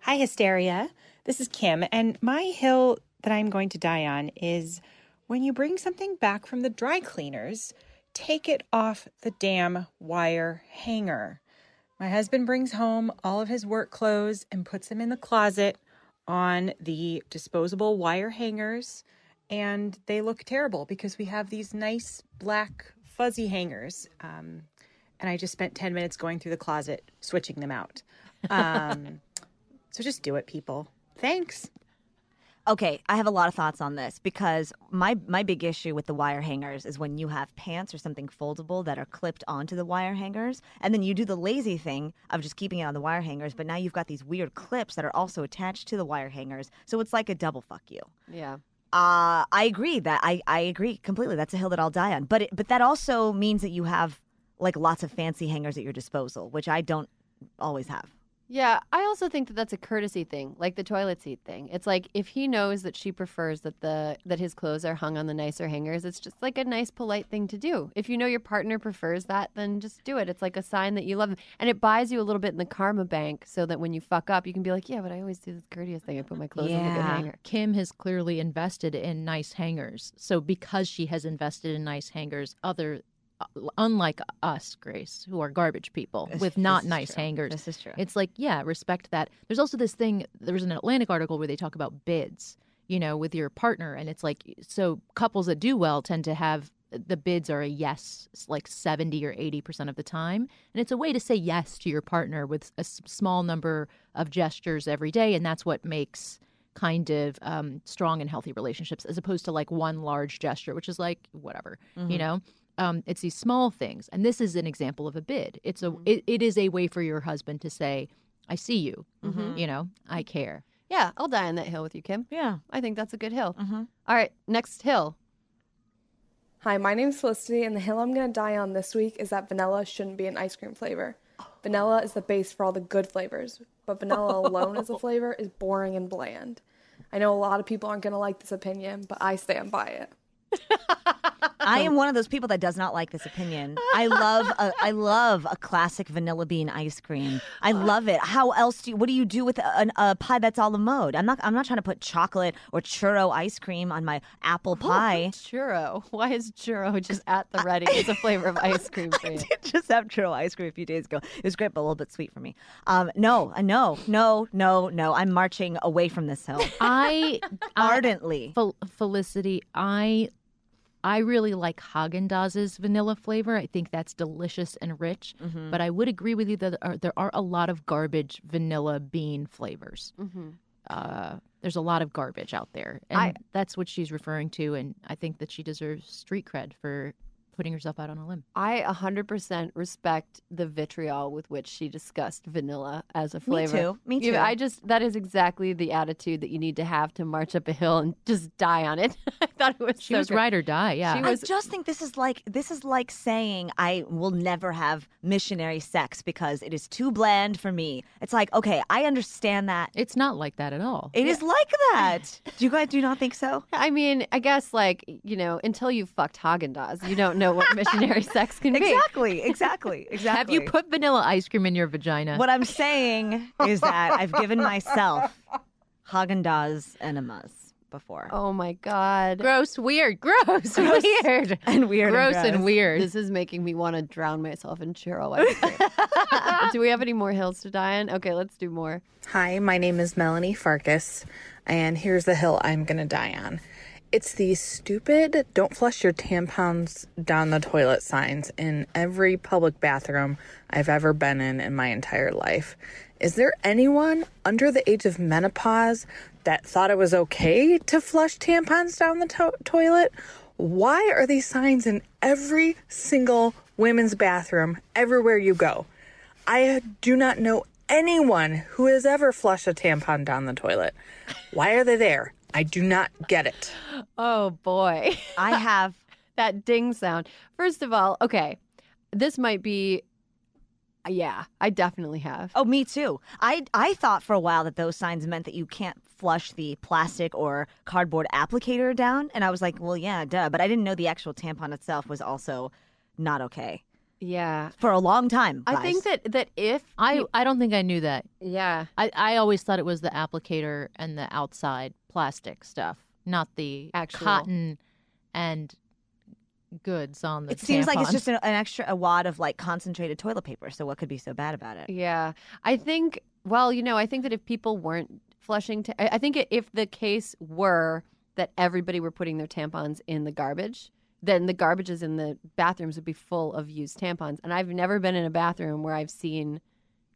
Hi, Hysteria. This is Kim, and my hill that I'm going to die on is when you bring something back from the dry cleaners, take it off the damn wire hanger. My husband brings home all of his work clothes and puts them in the closet on the disposable wire hangers, and they look terrible because we have these nice black fuzzy hangers. Um, and I just spent 10 minutes going through the closet switching them out. Um, so just do it, people. Thanks. Okay, I have a lot of thoughts on this because my my big issue with the wire hangers is when you have pants or something foldable that are clipped onto the wire hangers, and then you do the lazy thing of just keeping it on the wire hangers, but now you've got these weird clips that are also attached to the wire hangers, so it's like a double fuck you. Yeah. Uh, I agree that I, I agree completely. That's a hill that I'll die on. But it, but that also means that you have like lots of fancy hangers at your disposal, which I don't always have. Yeah, I also think that that's a courtesy thing, like the toilet seat thing. It's like if he knows that she prefers that the that his clothes are hung on the nicer hangers, it's just like a nice polite thing to do. If you know your partner prefers that, then just do it. It's like a sign that you love them. And it buys you a little bit in the karma bank so that when you fuck up, you can be like, "Yeah, but I always do this courteous thing. I put my clothes on the good hanger." Kim has clearly invested in nice hangers. So because she has invested in nice hangers, other unlike us, Grace, who are garbage people This- with not nice true. hangers. This is true. It's like, yeah, respect that. There's also this thing, there was an Atlantic article where they talk about bids, you know, with your partner and it's like so couples that do well tend to have the bids are a yes like 70 or 80% of the time and it's a way to say yes to your partner with a small number of gestures every day and that's what makes kind of um, strong and healthy relationships as opposed to like one large gesture which is like whatever you Mhm. know um, it's these small things and this is an example of a bid it's a it, it is a way for your husband to say i see you Mhm. you know i care Yeah, I'll die on that hill with you, Kim. Yeah, I think that's a good hill. Mm-hmm. All right, next hill. Hi, my name is Felicity, and the hill I'm gonna die on this week is that vanilla shouldn't be an ice cream flavor. Vanilla is the base for all the good flavors, but vanilla alone as a flavor is boring and bland. I know a lot of people aren't gonna like this opinion, but I stand by it. I am one of those people that does not like this opinion. I love a, I love a classic vanilla bean ice cream. I love it. How else do you, what do you do with a, a pie that's a la mode? I'm not I'm not trying to put chocolate or churro ice cream on my apple pie. churro. Why is churro just at the ready It's a flavor of ice cream for you? just have churro ice cream a few days ago. It was great, but a little bit sweet for me. Um, no, uh, no, no, no, no. I'm marching away from this hill. I ardently. Fel- Felicity, I I really like Haagen Dazs's vanilla flavor. I think that's delicious and rich. Mhm. But I would agree with you that there are, there are a lot of garbage vanilla bean flavors. Mm-hmm. Uh, there's a lot of garbage out there, and I- that's what she's referring to. And I think that she deserves street cred for putting herself out on a limb. I 100% respect the vitriol with which she discussed vanilla as a flavor. Me too. Me You- too. I just, that is exactly the attitude that you need to have to march up a hill and just die on it. I thought it was She so was great. ride or die. Yeah, She I was, just think this is like this is like saying I will never have missionary sex because it is too bland for me. It's like okay, I understand that. It's not like that at all. It is like that. Do you guys do not think so? I mean, I guess like, you know, until you've fucked Haagen Dazs, you don't know what missionary sex can be. Exactly, exactly, exactly. Have you put vanilla ice cream in your vagina? What I'm saying is that I've given myself Haagen Dazs enemas before. Oh my God. Gross, weird, gross, Gross weird, and weird, gross and gross. weird. This is making me want to drown myself in churro ice cream. do we have any more hills to die on? Okay, let's do more. Hi, my name is Melanie Farkas, and here's the hill I'm gonna die on. It's these stupid don't flush your tampons down the toilet signs in every public bathroom I've ever been in in my entire life. Is there anyone under the age of menopause that thought it was okay to flush tampons down the to- toilet? Why are these signs in every single women's bathroom everywhere you go? I do not know anyone who has ever flushed a tampon down the toilet. Why are they there? I do not get it. Oh boy. I have that ding sound. First of all, okay. This might be yeah, I definitely have. Oh, me too. I I thought for a while that those signs meant that you can't flush the plastic or cardboard applicator down, and I was like, well, yeah, duh. But I didn't know the actual tampon itself was also not okay Yeah. for a long time. I think that that if I I don't think I knew that. yeah. I I always thought it was the applicator and the outside plastic stuff, not the Actual. cotton and goods on the. it seems like it's just an, an extra a wad of like concentrated toilet paper. So what could be so bad about it? Yeah. I think, well, you know, I think that if people weren't flushing, ta- I I think if the case were that everybody were putting their tampons in the garbage, then the garbages in the bathrooms would be full of used tampons. And I've never been in a bathroom where I've seen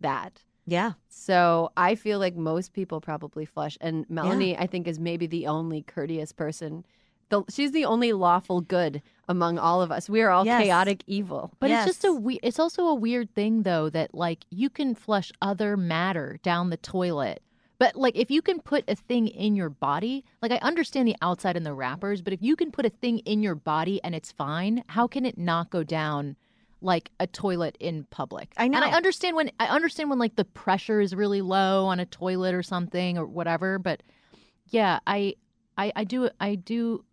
that. Yeah. So I feel like most people probably flush. And Melanie, I think, is maybe the only courteous person. The, she's the only lawful good among all of us. We are all Yes. chaotic evil. But it's just a we- it's also a weird thing though that like you can flush other matter down the toilet. But like if you can put a thing in your body, like I understand the outside and the wrappers, but if you can put a thing in your body and it's fine, how can it not go down like a toilet in public? I know. And I understand when I understand when like the pressure is really low on a toilet or something or whatever, but yeah, I I, I do I do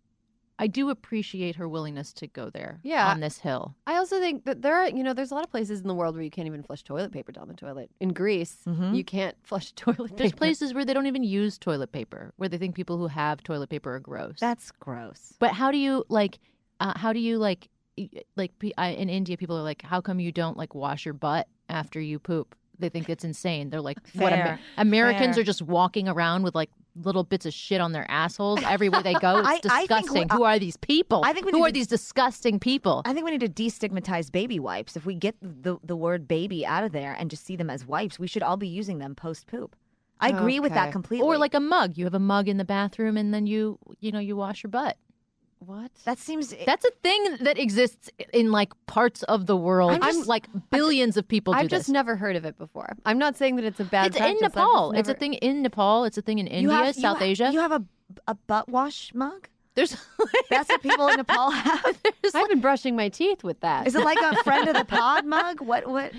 I do appreciate her willingness to go there Yeah. on this hill. I also think that there are, you know, there's a lot of places in the world where you can't even flush toilet paper down the toilet. In Greece, you can't flush toilet There's places where they don't even use toilet paper, where they think people who have toilet paper are gross. That's gross. but how do you like? Uh, how do you like? Y- Like I, in India, people are like, "How come you don't like wash your butt after you poop?" They think it's insane. They're like, "What? Amer- Americans Fair. are just walking around with like little bits of shit on their assholes everywhere they go. It's I- I think disgusting. we- who are these people? I think we who are to- these disgusting people? I think we need to destigmatize baby wipes. If we get the the word baby out of there and just see them as wipes, we should all be using them post poop. I agree with that completely. Or like a mug. You have a mug in the bathroom, and then you, you know, you wash your butt. What? that seems That's a thing that exists in like parts of the world. I'm just- like billions of people do I've just this. never heard of it before. I'm not saying that it's a bad thing. it's in practice. I've just Nepal. It's a never- thing in Nepal. It's a thing in India, have- South ha- Asia. You have a a butt wash mug. There's That's what people in Nepal have. I've been brushing my teeth with that. Is it like a friend of the pod mug? What what?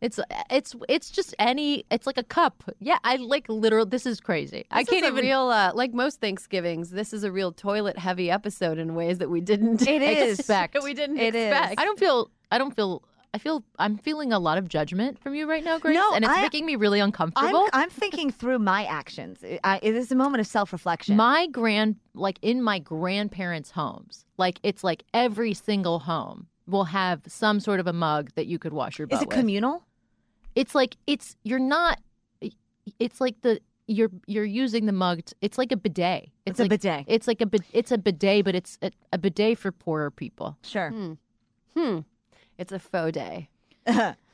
It's it's it's just any. It's like a cup. Yeah, I like literal. This is crazy. I can't is even. real uh, like most Thanksgivings. This is a real toilet heavy episode in ways that we didn't It is. expect. we didn't It is. expect. I don't feel. I don't feel. I feel. I'm feeling a lot of judgment from you right now, Grace, No, and it's I- making me really I'm uncomfortable. I'm thinking through my actions. I, it is a moment of self reflection. My grand, like in my grandparents' homes, like it's like every single home will have some sort of a mug that you could wash your butt is it with. communal? It's like it's you're not. It's like the you're you're using the mug. t- it's like a bidet. It's a like, bidet. It's like a bid- it's a bidet, but it's a, a bidet for poorer people. Sure. Hmm. Hmm. It's a faux day.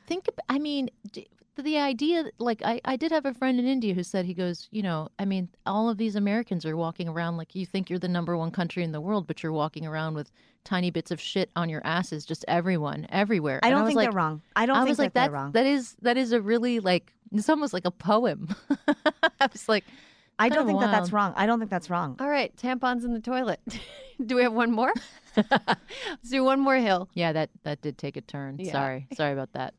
Think. ab- I mean. d- the idea, like, I, I did have a friend in India who said, he goes, you know, I mean, all of these Americans are walking around like you think you're the number one country in the world, but you're walking around with tiny bits of shit on your asses, just everyone, everywhere. I don't was think like, they're wrong. I don't I think was like, that that, they're wrong. that is, that is a really, like, it's almost like a poem. I was like, I don't of think that that's wrong. I don't think that's wrong. All right, tampons in the toilet. do we have one more? Let's do one more hill. Yeah, that, that did take a turn. Yeah. Sorry. Sorry about that.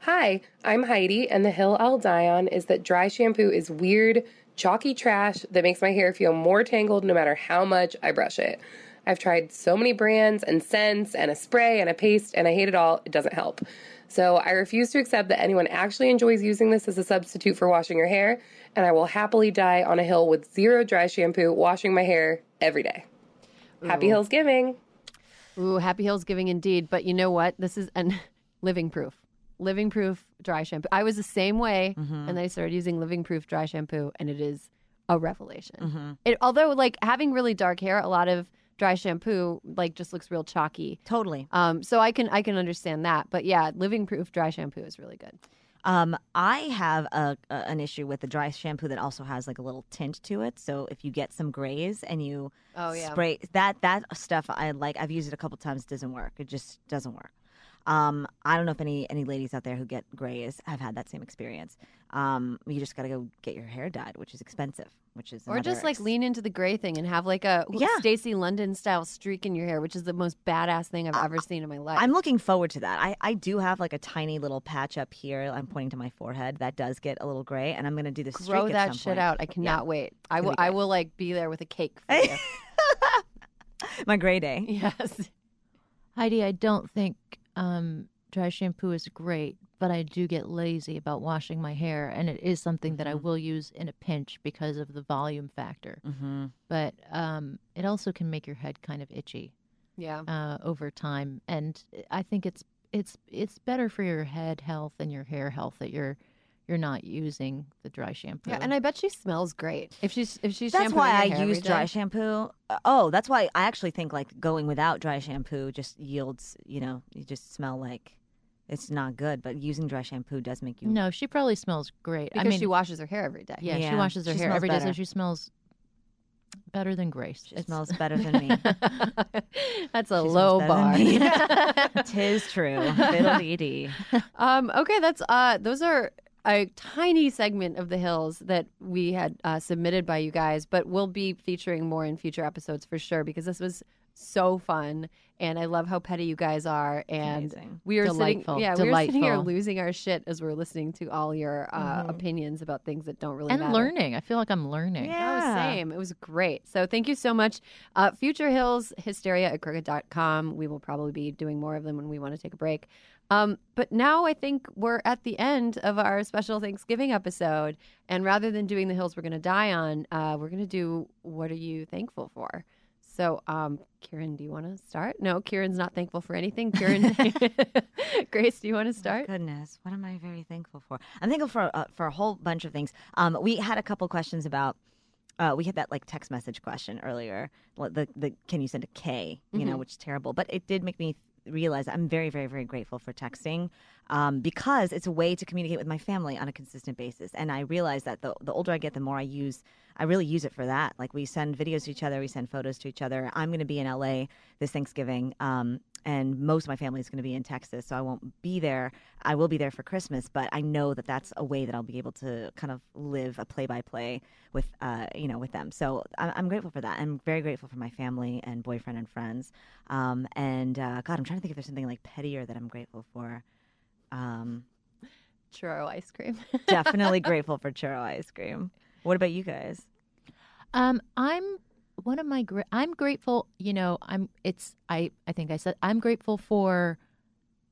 Hi, I'm Heidi, and the hill I'll die on is that dry shampoo is weird, chalky trash that makes my hair feel more tangled no matter how much I brush it. I've tried so many brands and scents and a spray and a paste, and I hate it all. It doesn't help. So I refuse to accept that anyone actually enjoys using this as a substitute for washing your hair, and I will happily die on a hill with zero dry shampoo, washing my hair every day. Happy Hills Giving! Ooh, Happy Hills giving indeed. But you know what? This is an living proof. Living proof dry shampoo. I was the same way, Mm-hmm. and then I started using living proof dry shampoo, and it is a revelation. Mm-hmm. It, although, like having really dark hair, a lot of dry shampoo like just looks real chalky. Totally. Um, so I can I can understand that. But yeah, living proof dry shampoo is really good. Um, I have a, a an issue with the dry shampoo that also has like a little tint to it. So if you get some grays and you Oh, yeah. spray that that stuff, I like. I've used it a couple times. Doesn't work. It just doesn't work. Um, I don't know if any any ladies out there who get grays have had that same experience. Um, you just got to go get your hair dyed, which is expensive. Which is Or just another like lean into the gray thing and have like a Yeah. Stacy London style streak in your hair, which is the most badass thing I've ever seen in my life. I'm looking forward to that. I, I do have like a tiny little patch up here. I'm pointing to my forehead that does get a little gray, and I'm going to do the streak Grow at that some shit point. out. I cannot wait. I will. I will like be there with a cake for you. My gray day. Yes. Heidi, I don't think um, dry shampoo is great, but I do get lazy about washing my hair, and it is something that I will use in a pinch because of the volume factor. Mm-hmm. But um, it also can make your head kind of itchy Yeah. uh, over time, and I think it's it's it's better for your head health and your hair health that you're you're not using the dry shampoo. Yeah, and I bet she smells great. If she's if she's That's why her I hair use dry shampoo. Uh, Oh, that's why I actually think like going without dry shampoo just yields. You know, you just smell like it's not good. But using dry shampoo does make you. no, she probably smells great. because I mean, she washes her hair every day. Yeah, she washes her she hair smells every day, so she smells better than Grace. She smells better than me. That's a She low bar. better than me. Tis true. Fiddle dee dee. um, okay, that's uh, those are a tiny segment of the hills that we had uh, submitted by you guys, but we'll be featuring more in future episodes for sure because this was so fun and I love how petty you guys are and Amazing. we were sitting Delightful. yeah we were sitting here losing our shit as we are listening to all your uh, Mhm. opinions about things that don't really and matter. learning. I feel like I'm learning. Yeah. Oh, same. It was great. So thank you so much. Uh, Future Hills, hysteria at crooked.com. We will probably be doing more of them when we want to take a break. Um, but now I think we're at the end of our special Thanksgiving episode. And rather than doing the hills we're going to die on, uh, we're going to do what are you thankful for? So, um, Kiran, do you want to start? No, Kiran's not thankful for anything. Kiran, Grace, do you want to start? Goodness, what am I very thankful for? I'm thankful for uh, for a whole bunch of things. Um, we had a couple questions about. Uh, we had that like text message question earlier. The the can you send a K? You know, Mhm. which is terrible, but it did make me realize I'm very very very grateful for texting um, because it's a way to communicate with my family on a consistent basis. And I realize that the the older I get, the more I use. I really use it for that. Like we send videos to each other, we send photos to each other. I'm going to be in LA this Thanksgiving, um, and most of my family is going to be in Texas, so I won't be there. I will be there for Christmas, but I know that that's a way that I'll be able to kind of live a play by play with, uh, you know, with them. So I- I'm grateful for that. I'm very grateful for my family and boyfriend and friends. Um, and uh, God, I'm trying to think if there's something like pettier that I'm grateful for. Um, Churro ice cream. definitely grateful for churro ice cream. What about you guys? Um, I'm one of my gra- I'm grateful. You know, I'm. It's I. I think I said I'm grateful for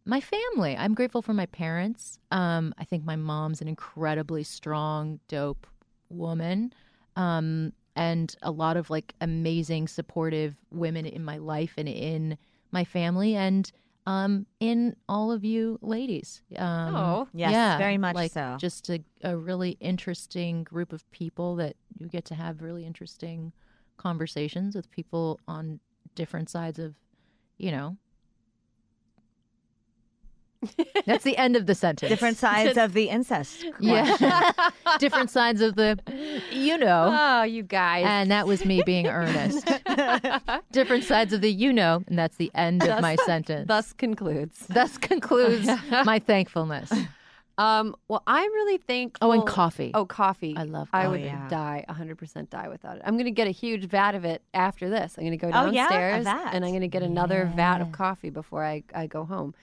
my family. I'm grateful for my parents. Um, I think my mom's an incredibly strong, dope woman. Um, and a lot of like amazing, supportive women in my life and in my family and um in all of you ladies. Um, Oh. Yes, yeah, very much like so. Just a, a really interesting group of people that you get to have really interesting conversations with people on different sides of, you know. That's the end of the sentence. Different sides of the incest. Yeah. different sides of the, you know. Oh, you guys. And that was me being earnest. different sides of the you know, and that's the end of my sentence. Thus concludes. Thus concludes my thankfulness. Um, well, I'm really thankful. Oh, and coffee. Oh, coffee. I love I would Oh, yeah. die, 100% die without it. I'm going to get a huge vat of it after this. I'm going to go Oh, yeah? Downstairs and I'm going to get another vat of coffee before I, I go home.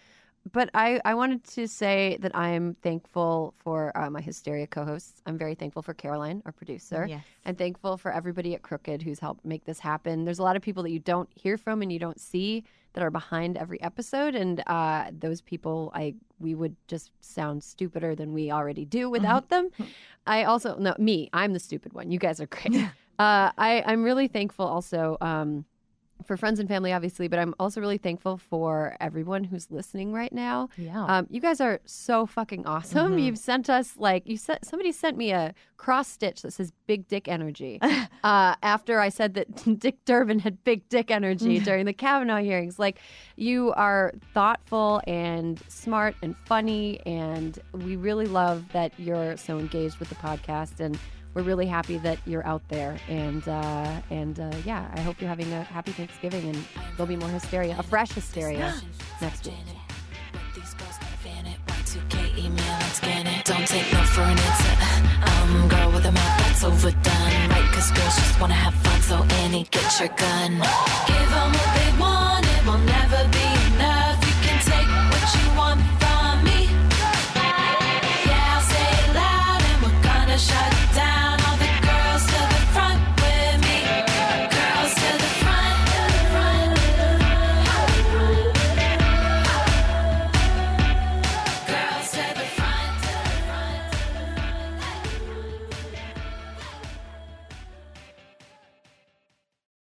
But I, I wanted to say that I am thankful for uh, my Hysteria co hosts. I'm very thankful for Caroline, our producer. Yes. And thankful for everybody at Crooked who's helped make this happen. There's a lot of people that you don't hear from and you don't see that are behind every episode, and uh, those people, I we would just sound stupider than we already do without them. I also no me, I'm the stupid one. You guys are great. uh, I I'm really thankful also. Um, for friends and family, obviously, but I'm also really thankful for everyone who's listening right now. Yeah. Um, you guys are so fucking awesome. Mhm. You've sent us like you said. Somebody sent me a cross stitch that says "Big Dick Energy." uh, after I said that Dick Durbin had big dick energy during the Kavanaugh hearings, like you are thoughtful and smart and funny, and we really love that you're so engaged with the podcast and we're really happy that you're out there. And uh, and uh, yeah, I hope you're having a happy Thanksgiving and there'll be more hysteria, a fresh hysteria next week. Don't take no for an answer. Um, girl with a mouth that's overdone, right? Cause girls just wanna have fun, so Annie, get your gun. Give them what they want, it will never be enough. You can take what you want from me. Yeah, I'll say it loud and we're gonna shut